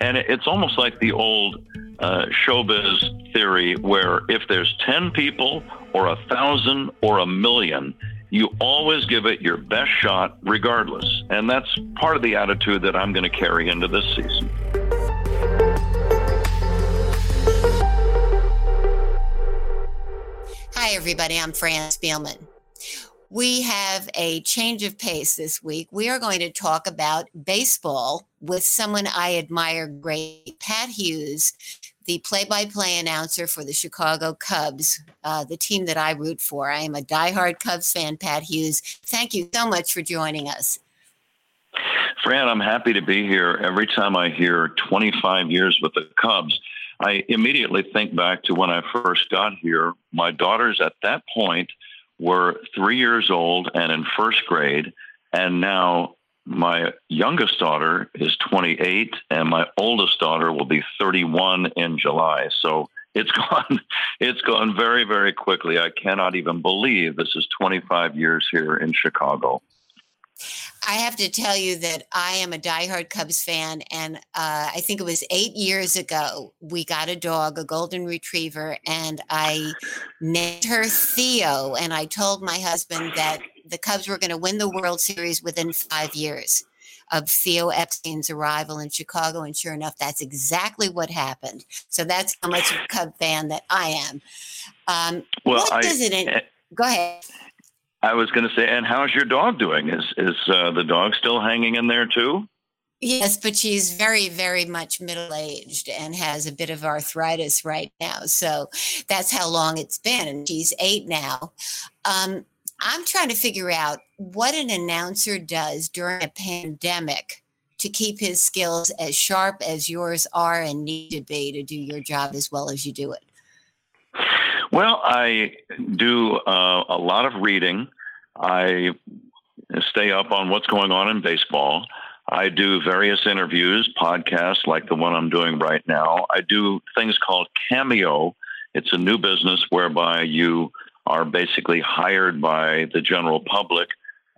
And it's almost like the old uh, showbiz theory where if there's 10 people or a thousand or a million, you always give it your best shot regardless. And that's part of the attitude that I'm going to carry into this season. Hi, everybody. I'm Fran Spielman. We have a change of pace this week. We are going to talk about baseball with someone I admire great, Pat Hughes, the play by play announcer for the Chicago Cubs, uh, the team that I root for. I am a diehard Cubs fan, Pat Hughes. Thank you so much for joining us. Fran, I'm happy to be here. Every time I hear 25 years with the Cubs, I immediately think back to when I first got here. My daughters at that point were three years old and in first grade, and now my youngest daughter is 28 and my oldest daughter will be 31 in July. So it's gone it's gone very very quickly. I cannot even believe this is 25 years here in Chicago. I have to tell you that I am a diehard Cubs fan, and uh, I think it was eight years ago we got a dog, a golden retriever, and I named her Theo. And I told my husband that the Cubs were going to win the World Series within five years of Theo Epstein's arrival in Chicago. And sure enough, that's exactly what happened. So that's how much of a Cub fan that I am. Um, well, what I, does it? In- go ahead. I was going to say, and how's your dog doing? Is is uh, the dog still hanging in there too? Yes, but she's very, very much middle aged and has a bit of arthritis right now. So that's how long it's been. And she's eight now. Um, I'm trying to figure out what an announcer does during a pandemic to keep his skills as sharp as yours are and need to be to do your job as well as you do it. Well, I do uh, a lot of reading. I stay up on what's going on in baseball. I do various interviews, podcasts like the one I'm doing right now. I do things called Cameo. It's a new business whereby you are basically hired by the general public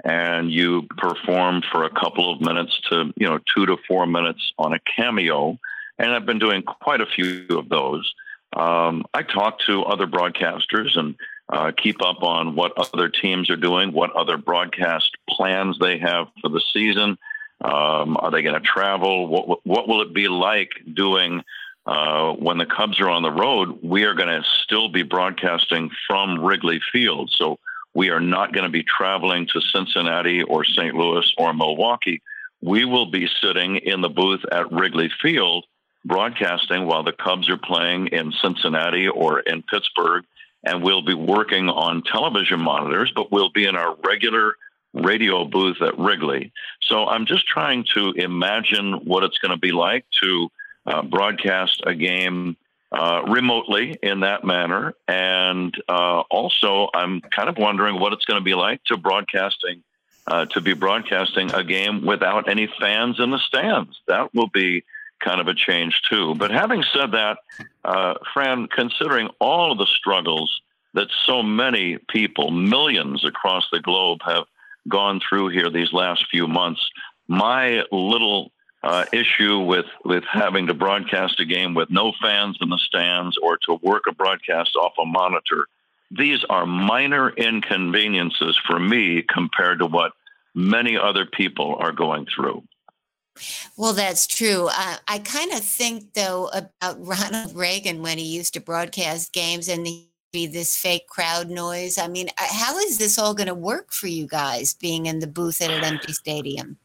and you perform for a couple of minutes to, you know, two to four minutes on a cameo. And I've been doing quite a few of those. Um, I talk to other broadcasters and uh, keep up on what other teams are doing, what other broadcast plans they have for the season. Um, are they going to travel? What, what will it be like doing uh, when the Cubs are on the road? We are going to still be broadcasting from Wrigley Field. So we are not going to be traveling to Cincinnati or St. Louis or Milwaukee. We will be sitting in the booth at Wrigley Field broadcasting while the Cubs are playing in Cincinnati or in Pittsburgh. And we'll be working on television monitors, but we'll be in our regular radio booth at Wrigley. So I'm just trying to imagine what it's going to be like to uh, broadcast a game uh, remotely in that manner. And uh, also, I'm kind of wondering what it's going to be like to broadcasting. Uh, to be broadcasting a game without any fans in the stands. That will be kind of a change too. But having said that, uh, Fran, considering all of the struggles that so many people, millions across the globe, have gone through here these last few months, my little uh, issue with with having to broadcast a game with no fans in the stands or to work a broadcast off a monitor. These are minor inconveniences for me compared to what many other people are going through. Well, that's true. Uh, I kind of think, though, about Ronald Reagan when he used to broadcast games and be this fake crowd noise. I mean, uh, how is this all going to work for you guys being in the booth at an empty stadium?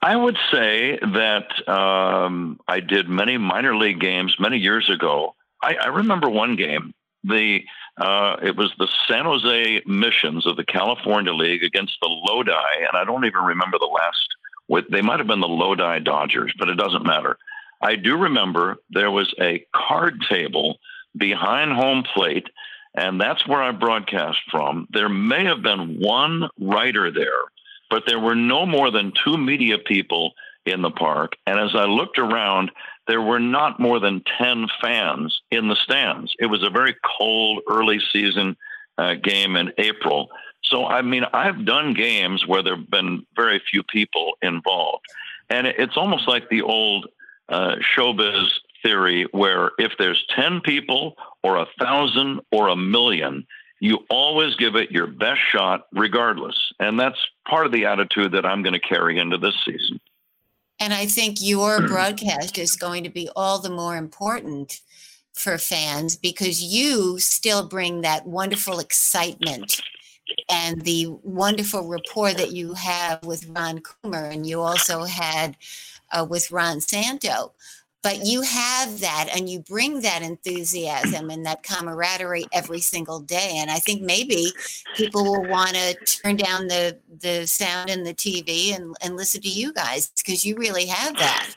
I would say that um, I did many minor league games many years ago. I, I remember one game. The uh, it was the San Jose Missions of the California League against the Lodi, and I don't even remember the last with they might have been the Lodi Dodgers, but it doesn't matter. I do remember there was a card table behind home plate, and that's where I broadcast from. There may have been one writer there, but there were no more than two media people in the park. And as I looked around, there were not more than 10 fans in the stands. It was a very cold early season uh, game in April. So, I mean, I've done games where there have been very few people involved. And it's almost like the old uh, showbiz theory where if there's 10 people or a thousand or a million, you always give it your best shot regardless. And that's part of the attitude that I'm going to carry into this season. And I think your broadcast is going to be all the more important for fans because you still bring that wonderful excitement and the wonderful rapport that you have with Ron Coomer, and you also had uh, with Ron Santo. But you have that, and you bring that enthusiasm and that camaraderie every single day. And I think maybe people will want to turn down the the sound and the TV and, and listen to you guys because you really have that.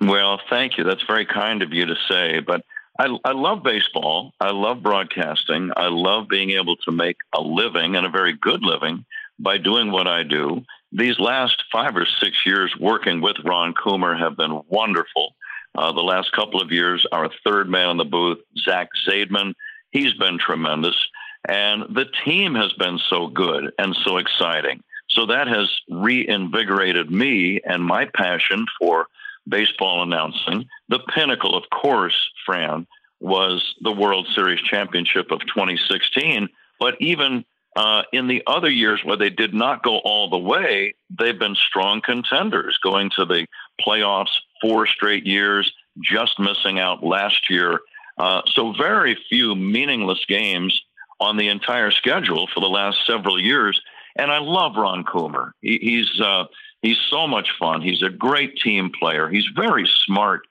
Well, thank you. That's very kind of you to say. But I, I love baseball. I love broadcasting. I love being able to make a living and a very good living by doing what I do. These last five or six years working with Ron Coomer have been wonderful. Uh, the last couple of years, our third man in the booth, Zach Zaidman, he's been tremendous. And the team has been so good and so exciting. So that has reinvigorated me and my passion for baseball announcing. The pinnacle, of course, Fran, was the World Series championship of 2016. But even uh, in the other years where they did not go all the way, they've been strong contenders, going to the playoffs four straight years, just missing out last year. Uh, so, very few meaningless games on the entire schedule for the last several years. And I love Ron Coomer. He, he's uh, He's so much fun. He's a great team player. He's very smart.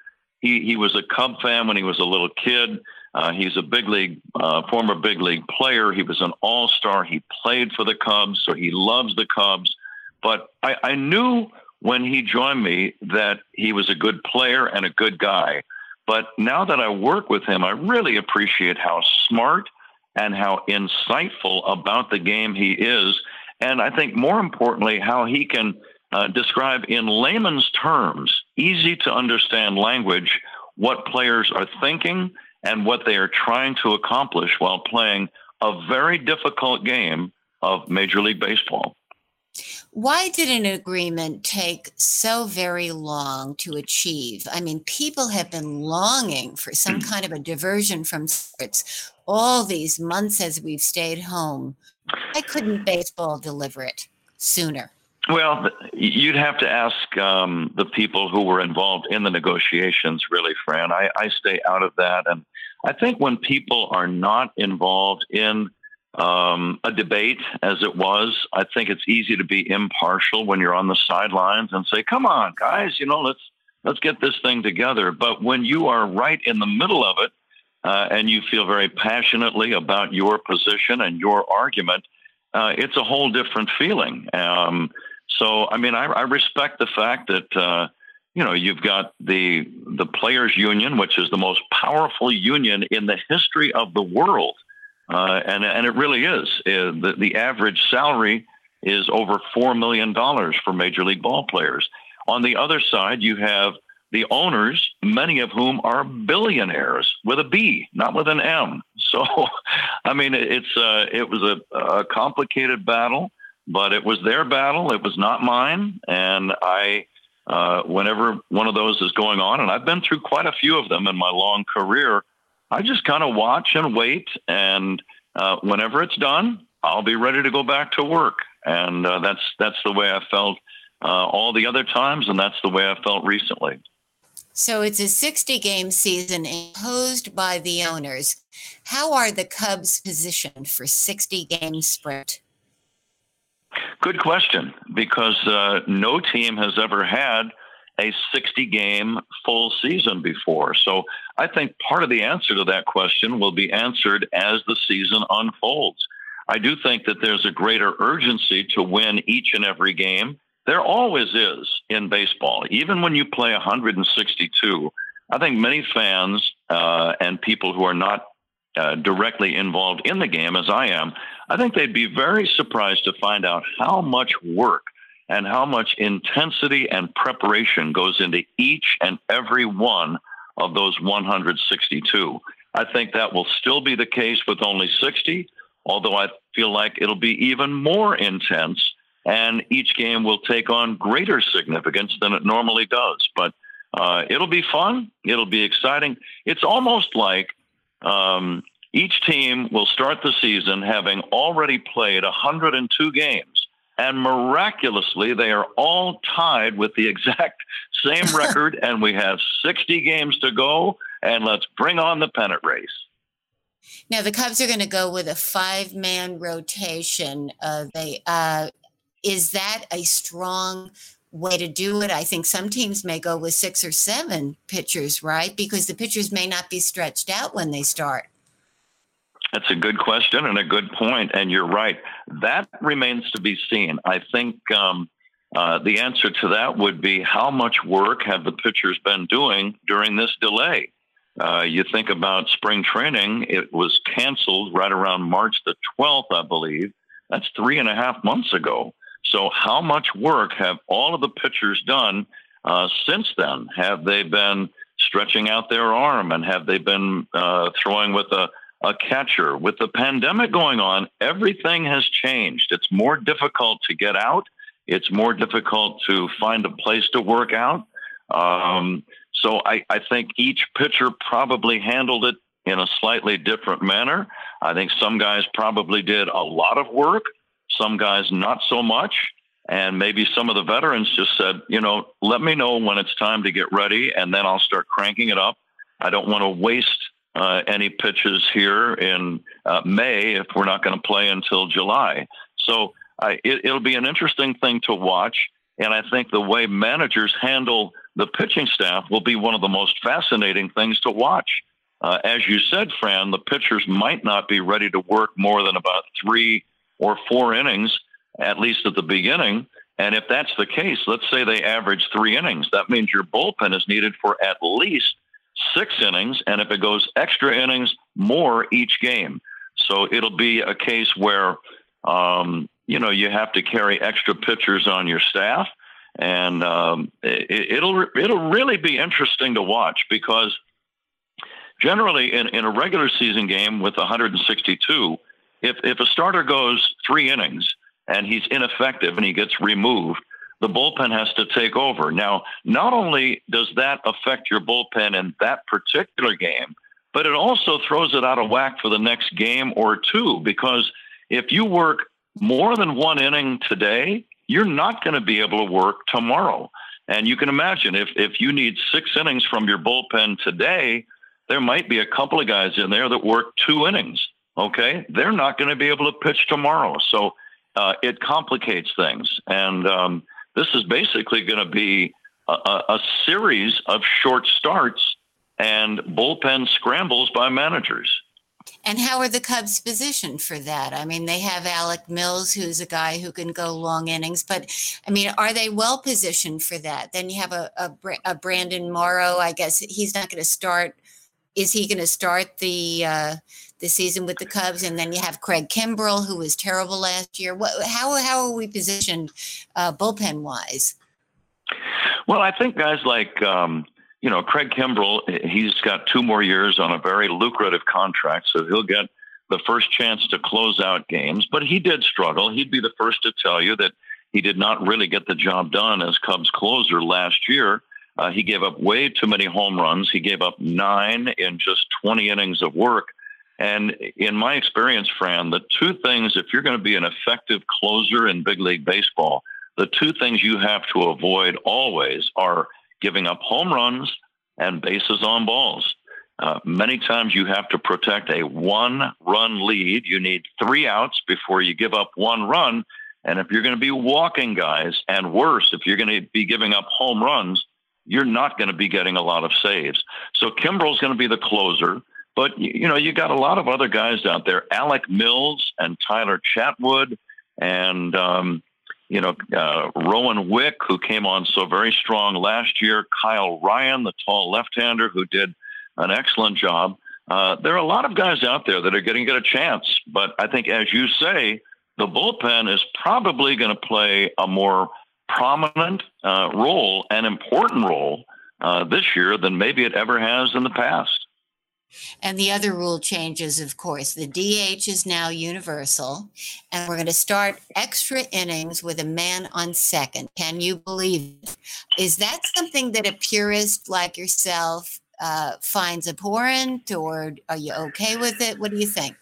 He he was a Cub fan when he was a little kid. Uh, he's a big league, uh, former big league player. He was an all star. He played for the Cubs, so he loves the Cubs. But I, I knew when he joined me that he was a good player and a good guy. But now that I work with him, I really appreciate how smart and how insightful about the game he is. And I think more importantly, how he can uh, describe in layman's terms, easy to understand language, what players are thinking and what they are trying to accomplish while playing a very difficult game of Major League Baseball. Why did an agreement take so very long to achieve? I mean, people have been longing for some kind of a diversion from sports all these months as we've stayed home. Why couldn't baseball deliver it sooner? Well, you'd have to ask um, the people who were involved in the negotiations, really, Fran. I, I, stay out of that. And I think when people are not involved in um, a debate, as it was, I think it's easy to be impartial when you're on the sidelines and say, come on, guys, you know, let's, let's get this thing together. But when you are right in the middle of it uh, and you feel very passionately about your position and your argument, uh, it's a whole different feeling. Um, so, I mean, I, I respect the fact that uh, you know you've got the the players' union, which is the most powerful union in the history of the world, uh, and and it really is. Uh, the the average salary is over four million dollars for major league ball players. On the other side, you have the owners, many of whom are billionaires with a B, not with an M. So, I mean, it's uh, it was a, a complicated battle but it was their battle. It was not mine. And I, uh, whenever one of those is going on, and I've been through quite a few of them in my long career, I just kind of watch and wait. And uh, whenever it's done, I'll be ready to go back to work. And uh, that's that's the way I felt uh, all the other times, and that's the way I felt recently. So it's a 60 game season imposed by the owners. How are the Cubs positioned for 60 game sprint? Good question, because uh, no team has ever had a 60 game full season before. So I think part of the answer to that question will be answered as the season unfolds. I do think that there's a greater urgency to win each and every game. There always is in baseball, even when you play 162. I think many fans uh, and people who are not uh, directly involved in the game, as I am, I think they'd be very surprised to find out how much work and how much intensity and preparation goes into each and every one of those 162. I think that will still be the case with only 60, although I feel like it'll be even more intense and each game will take on greater significance than it normally does. But uh, it'll be fun. It'll be exciting. It's almost like um, each team will start the season having already played 102 games and miraculously they are all tied with the exact same record and we have 60 games to go and let's bring on the pennant race. Now the cubs are going to go with a five man rotation uh, they uh, is that a strong way to do it i think some teams may go with six or seven pitchers right because the pitchers may not be stretched out when they start that's a good question and a good point, and you're right. That remains to be seen. I think um, uh, the answer to that would be how much work have the pitchers been doing during this delay? Uh, you think about spring training; it was canceled right around March the 12th, I believe. That's three and a half months ago. So, how much work have all of the pitchers done uh, since then? Have they been stretching out their arm, and have they been uh, throwing with a a catcher. With the pandemic going on, everything has changed. It's more difficult to get out. It's more difficult to find a place to work out. Um, so I, I think each pitcher probably handled it in a slightly different manner. I think some guys probably did a lot of work, some guys not so much. And maybe some of the veterans just said, you know, let me know when it's time to get ready, and then I'll start cranking it up. I don't want to waste uh, any pitches here in uh, May if we're not going to play until July. So it, it'll be an interesting thing to watch. And I think the way managers handle the pitching staff will be one of the most fascinating things to watch. Uh, as you said, Fran, the pitchers might not be ready to work more than about three or four innings, at least at the beginning. And if that's the case, let's say they average three innings, that means your bullpen is needed for at least six innings, and if it goes extra innings, more each game. So it'll be a case where, um, you know, you have to carry extra pitchers on your staff, and um, it, will it'll really be interesting to watch because generally in, in a regular season game with 162, if if a starter goes three innings and he's ineffective and he gets removed, the bullpen has to take over. Now, not only does that affect your bullpen in that particular game, but it also throws it out of whack for the next game or two because if you work more than one inning today, you're not going to be able to work tomorrow. And you can imagine if, if you need six innings from your bullpen today, there might be a couple of guys in there that work two innings. Okay. They're not going to be able to pitch tomorrow. So uh, it complicates things. And um, this is basically going to be a, a, series of short starts and bullpen scrambles by managers. And how are the Cubs positioned for that? I mean, they have Alec Mills, who's a guy who can go long innings, but I mean, are they well positioned for that? Then you have a, a, a Brandon Morrow. I guess he's not going to start. Is he going to start the uh, the season with the Cubs, and then you have Craig Kimbrel, who was terrible last year. What, how how are we positioned uh, bullpen wise? Well, I think guys like um, you know Craig Kimbrel, he's got two more years on a very lucrative contract, so he'll get the first chance to close out games. But he did struggle. He'd be the first to tell you that he did not really get the job done as Cubs closer last year. Uh, he gave up way too many home runs. He gave up nine in just 20 innings of work. And in my experience, Fran, the two things, if you're going to be an effective closer in big league baseball, the two things you have to avoid always are giving up home runs and bases on balls. Uh, many times you have to protect a one run lead. You need three outs before you give up one run. And if you're going to be walking guys, and worse, if you're going to be giving up home runs, you're not going to be getting a lot of saves. So Kimbrel's going to be the closer. But, you know, you got a lot of other guys out there Alec Mills and Tyler Chatwood and, um, you know, uh, Rowan Wick, who came on so very strong last year, Kyle Ryan, the tall left hander who did an excellent job. Uh, there are a lot of guys out there that are to get a chance, but I think, as you say, the bullpen is probably going to play a more prominent uh, role, an important role uh, this year than maybe it ever has in the past. And the other rule changes, of course. The DH is now universal, and we're going to start extra innings with a man on second. Can you believe it? Is that something that a purist like yourself uh, finds abhorrent, or are you okay with it? What do you think?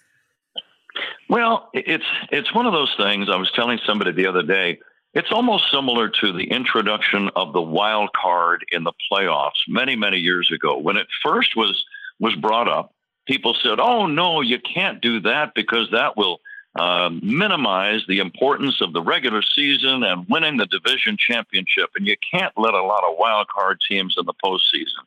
Well, it's it's one of those things. I was telling somebody the other day. It's almost similar to the introduction of the wild card in the playoffs many many years ago. When it first was was brought up, people said, "Oh no, you can't do that because that will." Uh, minimize the importance of the regular season and winning the division championship, and you can't let a lot of wild card teams in the postseason.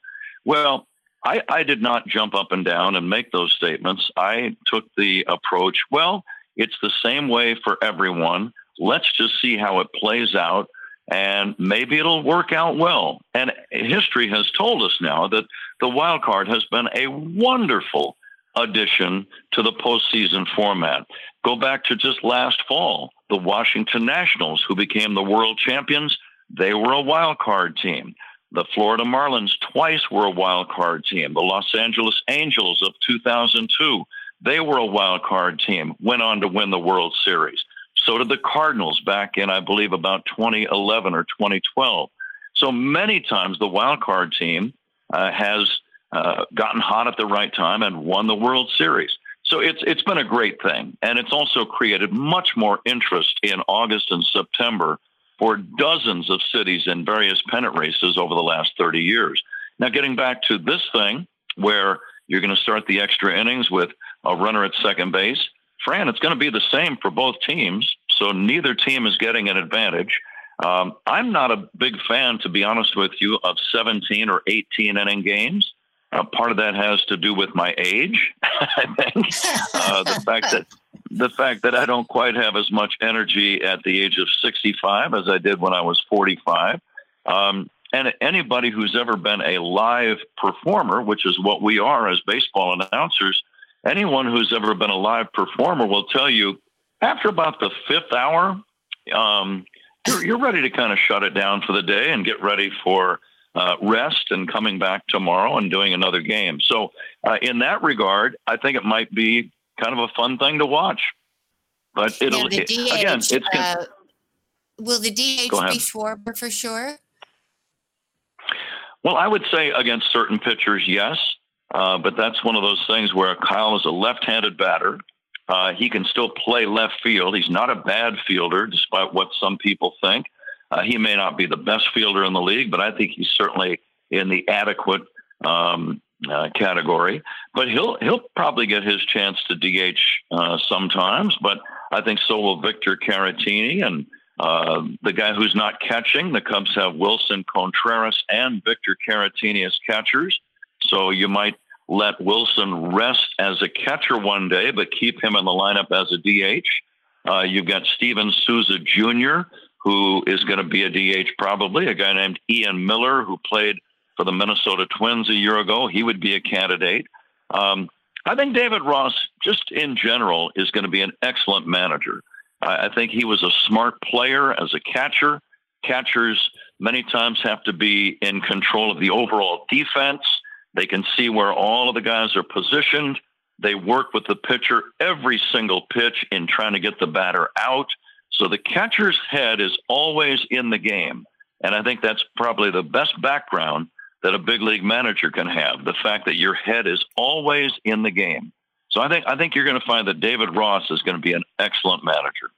Well, I, I did not jump up and down and make those statements. I took the approach, well, it's the same way for everyone. Let's just see how it plays out, and maybe it'll work out well. And history has told us now that the wild card has been a wonderful addition to the postseason format. Go back to just last fall, the Washington Nationals, who became the world champions, they were a wild card team. The Florida Marlins twice were a wild card team. The Los Angeles Angels of 2002, they were a wild card team, went on to win the World Series. So did the Cardinals back in, I believe, about 2011 or 2012. So many times the wild card team uh, has uh, gotten hot at the right time and won the World Series. So it's it's been a great thing, and it's also created much more interest in August and September for dozens of cities in various pennant races over the last 30 years. Now, getting back to this thing where you're going to start the extra innings with a runner at second base, Fran, it's going to be the same for both teams. So neither team is getting an advantage. Um, I'm not a big fan, to be honest with you, of 17 or 18 inning games. Uh, part of that has to do with my age, I think. Uh, the fact that the fact that I don't quite have as much energy at the age of 65 as I did when I was 45. Um, and anybody who's ever been a live performer, which is what we are as baseball announcers, anyone who's ever been a live performer will tell you after about the fifth hour, um, you're, you're, ready to kind of shut it down for the day and get ready for uh, rest and coming back tomorrow and doing another game. So, uh, in that regard, I think it might be kind of a fun thing to watch. But it'll the DH, again. It's uh, will the DH be Schwarber for sure? Well, I would say against certain pitchers, yes. Uh, but that's one of those things where Kyle is a left-handed batter. Uh, he can still play left field. He's not a bad fielder, despite what some people think. Uh, he may not be the best fielder in the league, but I think he's certainly in the adequate um, uh, category. But he'll he'll probably get his chance to DH uh, sometimes. But I think so will Victor Caratini and uh, the guy who's not catching. The Cubs have Willson Contreras and Victor Caratini as catchers. So you might let Wilson rest as a catcher one day, but keep him in the lineup as a DH. Uh, you've got Steven Souza Jr., who is going to be a DH probably, a guy named Ian Miller, who played for the Minnesota Twins a year ago. He would be a candidate. Um, I think David Ross, just in general, is going to be an excellent manager. I, I think he was a smart player as a catcher. Catchers many times have to be in control of the overall defense. They can see where all of the guys are positioned. They work with the pitcher every single pitch in trying to get the batter out. So the catcher's head is always in the game. And I think that's probably the best background that a big league manager can have. The fact that your head is always in the game. So I think I think you're going to find that David Ross is going to be an excellent manager.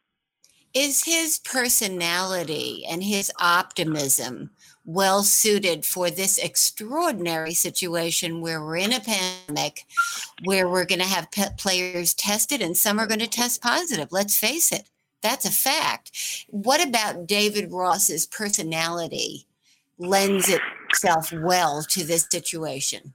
Is his personality and his optimism well suited for this extraordinary situation where we're in a pandemic, where we're going to have players tested and some are going to test positive? Let's face it, that's a fact. What about David Ross's personality lends itself well to this situation?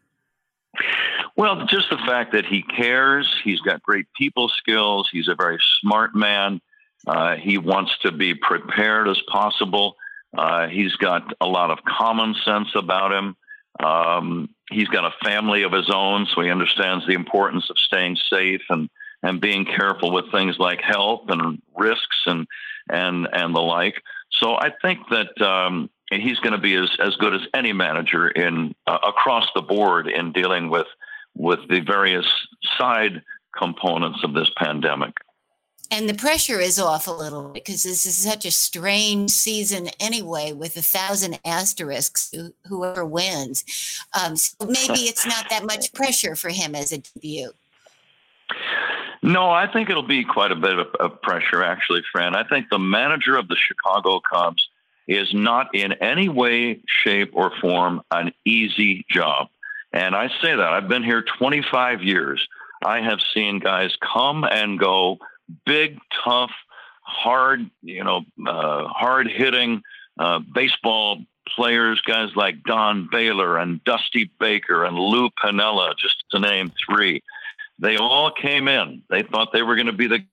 Well, just the fact that he cares, he's got great people skills, he's a very smart man. Uh, he wants to be prepared as possible. Uh, he's got a lot of common sense about him. Um, he's got a family of his own, so he understands the importance of staying safe and and being careful with things like health and risks and and and the like. So I think that um, he's going to be as, as good as any manager in uh, across the board in dealing with with the various side components of this pandemic and the pressure is off a little because this is such a strange season anyway with a thousand asterisks whoever wins. Um, so maybe it's not that much pressure for him as a debut. No i think it'll be quite a bit of, of pressure actually fran. I think the manager of the chicago cubs is not in any way shape or form an easy job. And i say that i've been here 25 years. I have seen guys come and go big, tough, hard, you know, uh, hard hitting uh, baseball players, guys like Don Baylor and Dusty Baker and Lou Piniella, just to name three. They all came in. They thought they were going to be the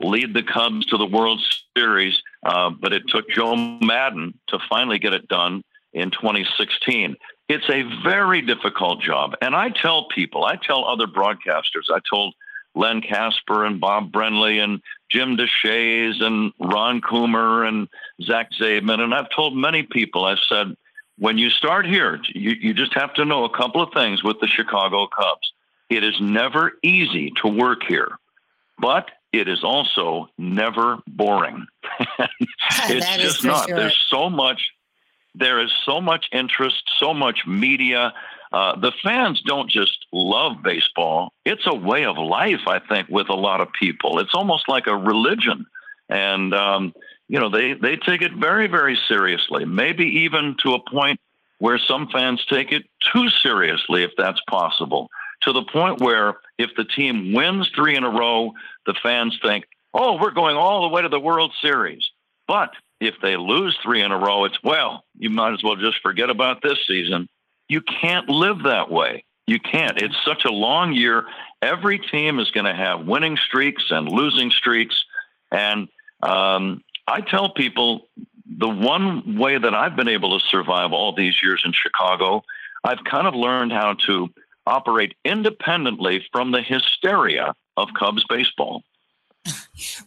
lead the Cubs to the World Series, uh, but it took Joe Maddon to finally get it done in 2016. It's a very difficult job, and I tell people, I tell other broadcasters, I told Len Kasper and Bob Brenly and Jim Deshaies and Ron Coomer and Zach Zaidman. And I've told many people, I've said, when you start here, you, you just have to know a couple of things with the Chicago Cubs. It is never easy to work here, but it is also never boring. it's just not. Sure. There's so much. There is so much interest, so much media. Uh, the fans don't just love baseball. It's a way of life, I think, with a lot of people. It's almost like a religion. And, um, you know, they, they take it very, very seriously, maybe even to a point where some fans take it too seriously, if that's possible, to the point where if the team wins three in a row, the fans think, oh, we're going all the way to the World Series. But if they lose three in a row, it's, well, you might as well just forget about this season you can't live that way. You can't. It's such a long year. Every team is going to have winning streaks and losing streaks. And um, I tell people the one way that I've been able to survive all these years in Chicago, I've kind of learned how to operate independently from the hysteria of Cubs baseball.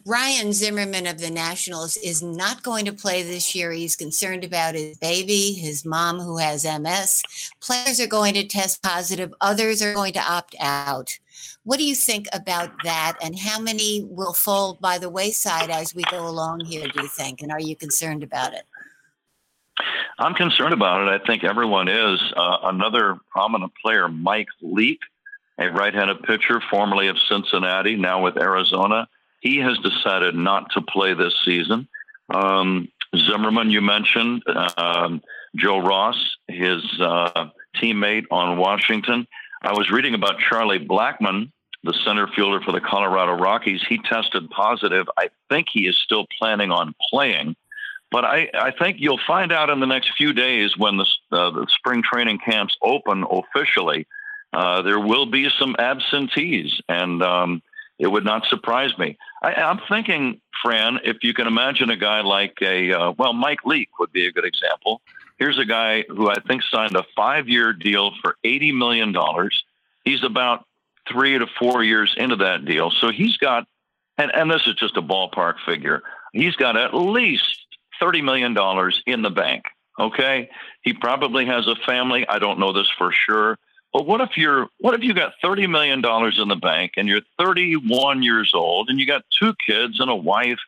Ryan Zimmerman of the Nationals is not going to play this year. He's concerned about his baby, his mom who has MS. Players are going to test positive, others are going to opt out. What do you think about that? And how many will fall by the wayside as we go along here, do you think? And are you concerned about it? I'm concerned about it. I think everyone is. Uh, another prominent player, Mike Leake, a right handed pitcher, formerly of Cincinnati, now with Arizona he has decided not to play this season. Um, Zimmerman, you mentioned, um, Joe Ross, his uh, teammate on Washington. I was reading about Charlie Blackmon, the center fielder for the Colorado Rockies. He tested positive. I think he is still planning on playing. But I, I think you'll find out in the next few days when the, uh, the spring training camps open officially. Uh, there will be some absentees, and um, it would not surprise me. I, am thinking, Fran, if you can imagine a guy like a, uh, well, Mike Leake would be a good example. Here's a guy who I think signed a five year deal for $80 million. He's about three to four years into that deal. So he's got, and, and this is just a ballpark figure, he's got at least $30 million in the bank. Okay. He probably has a family. I don't know this for sure. But what if you're what if you got thirty million dollars in the bank and you're 31 years old and you got two kids and a wife?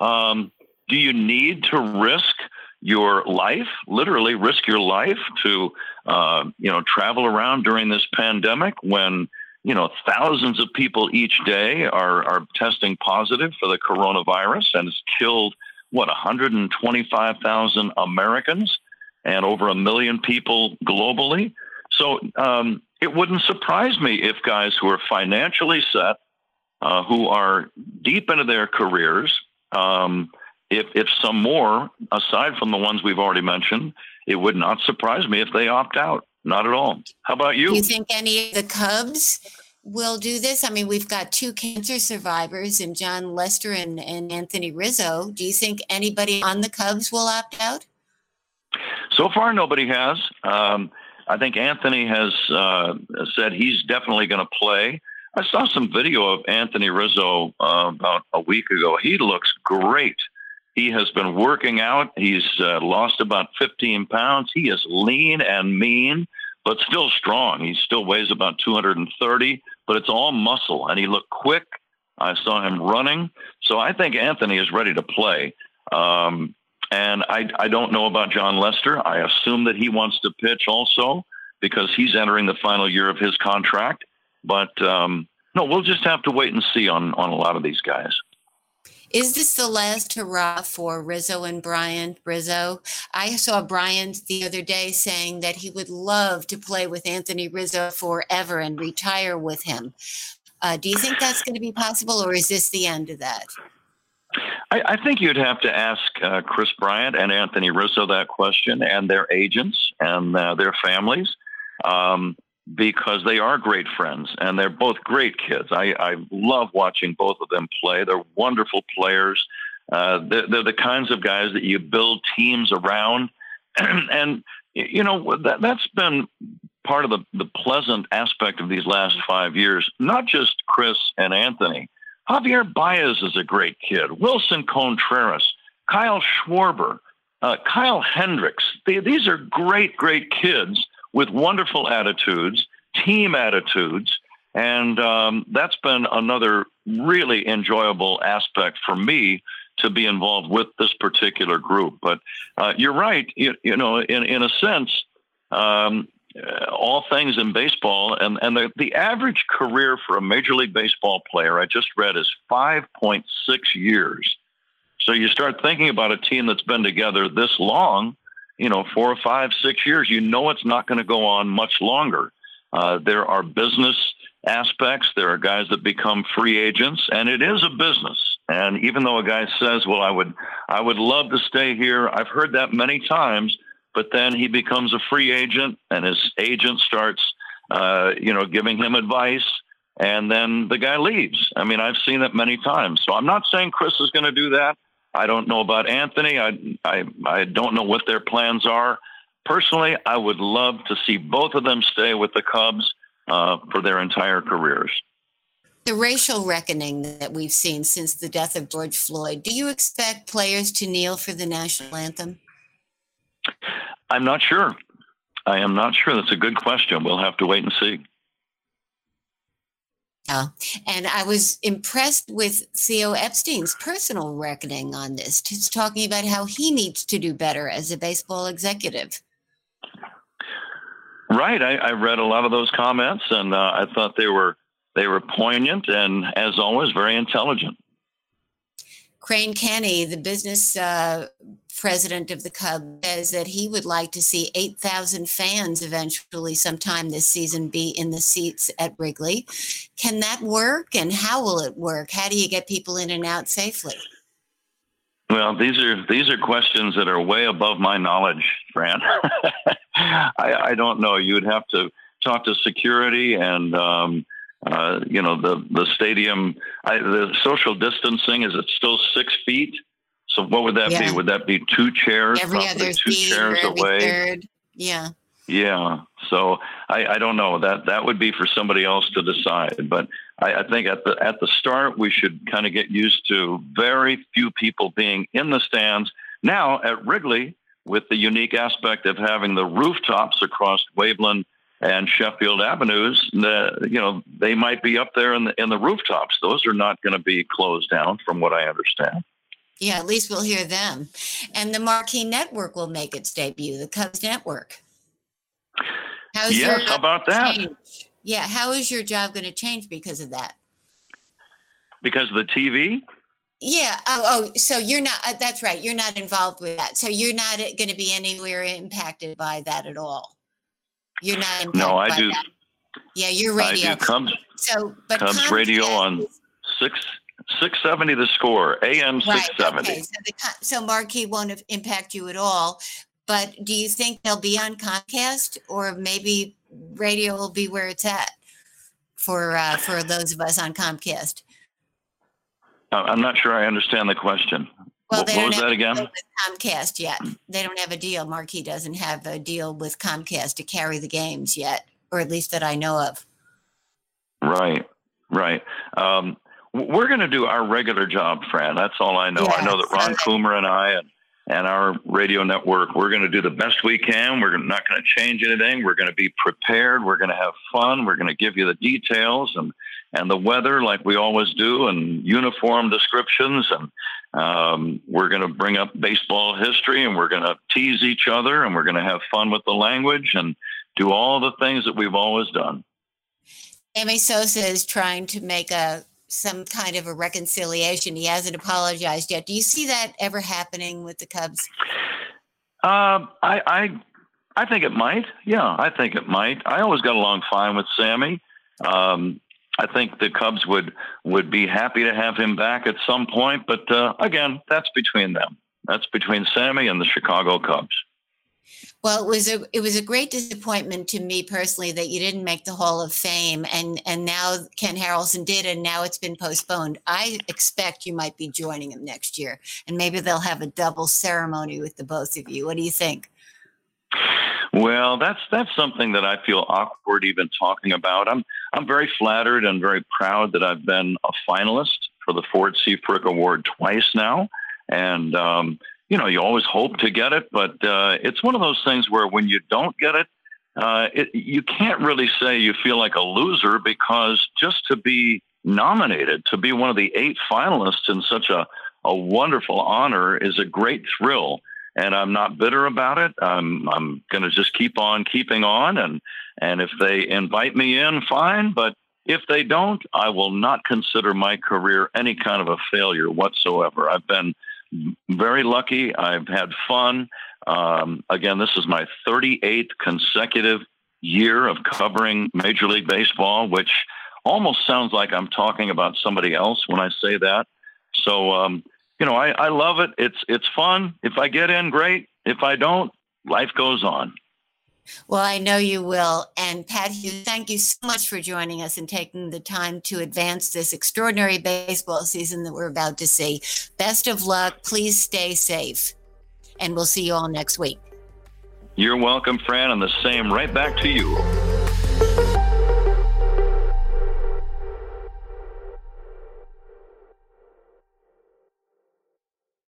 Um, do you need to risk your life, literally risk your life to uh, you know travel around during this pandemic when you know, thousands of people each day are, are testing positive for the coronavirus and it's killed, what, 125,000 Americans and over a million people globally. So um, it wouldn't surprise me if guys who are financially set, uh, who are deep into their careers, um, if, if some more, aside from the ones we've already mentioned, it would not surprise me if they opt out. Not at all. How about you? Do you think any of the Cubs will do this? I mean, we've got two cancer survivors in Jon Lester and, and Anthony Rizzo. Do you think anybody on the Cubs will opt out? So far, nobody has. Um, I think Anthony has uh, said he's definitely going to play. I saw some video of Anthony Rizzo uh, about a week ago. He looks great. He has been working out. He's uh, lost about 15 pounds. He is lean and mean, but still strong. He still weighs about 230, but it's all muscle, and he looked quick. I saw him running. So I think Anthony is ready to play. Um, and I, I don't know about Jon Lester. I assume that he wants to pitch also because he's entering the final year of his contract. But um, no, we'll just have to wait and see on, on a lot of these guys. Is this the last hurrah for Rizzo and Bryant Rizzo? I saw Brian the other day saying that he would love to play with Anthony Rizzo forever and retire with him. Uh, do you think that's going to be possible, or is this the end of that? I, I think you'd have to ask uh, Kris Bryant and Anthony Rizzo that question, and their agents and uh, their families. Um, because they are great friends and they're both great kids. I, I love watching both of them play. They're wonderful players. Uh, they're, they're, the kinds of guys that you build teams around. and, you know, that, that's been part of the, the pleasant aspect of these last five years, not just Kris and Anthony. Javier Baez is a great kid. Willson Contreras, Kyle Schwarber, uh, Kyle Hendricks. They, these are great, great kids with wonderful attitudes, team attitudes. And um, that's been another really enjoyable aspect for me to be involved with this particular group. But uh, you're right. You, you, know, in, in a sense, um, uh, all things in baseball, and, and the, the average career for a Major League Baseball player, I just read, is 5.6 years. So you start thinking about a team that's been together this long, you know, four or five, six years, you know it's not going to go on much longer. Uh, there are business aspects. There are guys that become free agents, and it is a business. And even though a guy says, "Well, I would, I would love to stay here," I've heard that many times. But then he becomes a free agent, and his agent starts, uh, you know, giving him advice, and then the guy leaves. I mean, I've seen it many times. So I'm not saying Kris is going to do that. I don't know about Anthony. I, I, I don't know what their plans are. Personally, I would love to see both of them stay with the Cubs uh, for their entire careers. The racial reckoning that we've seen since the death of George Floyd, do you expect players to kneel for the national anthem? I'm not sure. I am not sure. That's a good question. We'll have to wait and see. Yeah. And I was impressed with Theo Epstein's personal reckoning on this. He's talking about how he needs to do better as a baseball executive. Right. I, I read a lot of those comments, and uh, I thought they were they were poignant and, as always, very intelligent. Crane Kenney, the business uh, president of the Cubs, says that he would like to see 8,000 fans eventually, sometime this season, be in the seats at Wrigley. Can that work? And how will it work? How do you get people in and out safely? Well, these are these are questions that are way above my knowledge, Fran. I, I, don't know. You would have to talk to security and um, uh, you know, the the stadium, I, the social distancing is it still six feet? So what would that yeah. be? Would that be two chairs? Every other two chairs away. Third. Yeah. Yeah. So I, I don't know that that would be for somebody else to decide. But I, I think at the at the start we should kind of get used to very few people being in the stands. Now at Wrigley, with the unique aspect of having the rooftops across Waveland and Sheffield Avenues, the, you know, they might be up there in the in the rooftops. Those are not going to be closed down, from what I understand. Yeah, at least we'll hear them, and the Marquee Network will make its debut, the Cubs Network. How's yes, how about that? Yeah, how is your job going to change because of that? Because of the TV? Yeah. Oh, oh so you're not, uh, that's right. You're not involved with that. So you're not going to be anywhere impacted by that at all. You're not impacted No, I do. that. Yeah, you're radio. I do Cubs, so, but Cubs radio on six six seventy the score AM Right, six seventy. Okay, so, the, so Marquee won't have- impact you at all. But do you think they'll be on Comcast, or maybe radio will be where it's at for uh, for those of us on Comcast? I'm not sure I understand the question. Well, what they what don't was have that a deal again? with Comcast yet. They don't have a deal. Marquee doesn't have a deal with Comcast to carry the games yet, or at least that I know of. Right, right. Um, we're going to do our regular job, Fran. That's all I know. I know that Ron so Coomer and I and, and our radio network, we're going to do the best we can. We're not going to change anything. We're going to be prepared. We're going to have fun. We're going to give you the details and, and the weather like we always do and uniform descriptions. And um, we're going to bring up baseball history and we're going to tease each other and we're going to have fun with the language and do all the things that we've always done. Sammy Sosa is trying to make a some kind of a reconciliation. He hasn't apologized yet. Do you see that ever happening with the Cubs? Um, I, I, I think it might. Yeah, I think it might. I always got along fine with Sammy. Um, I think the Cubs would would be happy to have him back at some point, but uh, again, that's between them. That's between Sammy and the Chicago Cubs. Well, it was a it was a great disappointment to me personally that you didn't make the Hall of Fame, and and now Ken Harrelson did, and now it's been postponed. I expect you might be joining him next year, and maybe they'll have a double ceremony with the both of you. What do you think? Well, that's that's something that I feel awkward even talking about. I'm I'm very flattered and very proud that I've been a finalist for the Ford C. Frick Award twice now, and um, you know you always hope to get it, but uh, it's one of those things where when you don't get it, uh, it, you can't really say you feel like a loser because just to be nominated to be one of the eight finalists in such a a wonderful honor is a great thrill and I'm not bitter about it. I'm I'm going to just keep on keeping on, and and if they invite me in, fine. But if they don't, I will not consider my career any kind of a failure whatsoever. I've been very lucky. I've had fun. Um, again, this is my 38th consecutive year of covering Major League Baseball, which almost sounds like I'm talking about somebody else when I say that. So. Um, you know, I, I love it. It's it's fun. If I get in, great. If I don't, life goes on. Well, I know you will. And Pat Hughes, thank you so much for joining us and taking the time to advance this extraordinary baseball season that we're about to see. Best of luck. Please stay safe. And we'll see you all next week. You're welcome, Fran, and the same right back to you.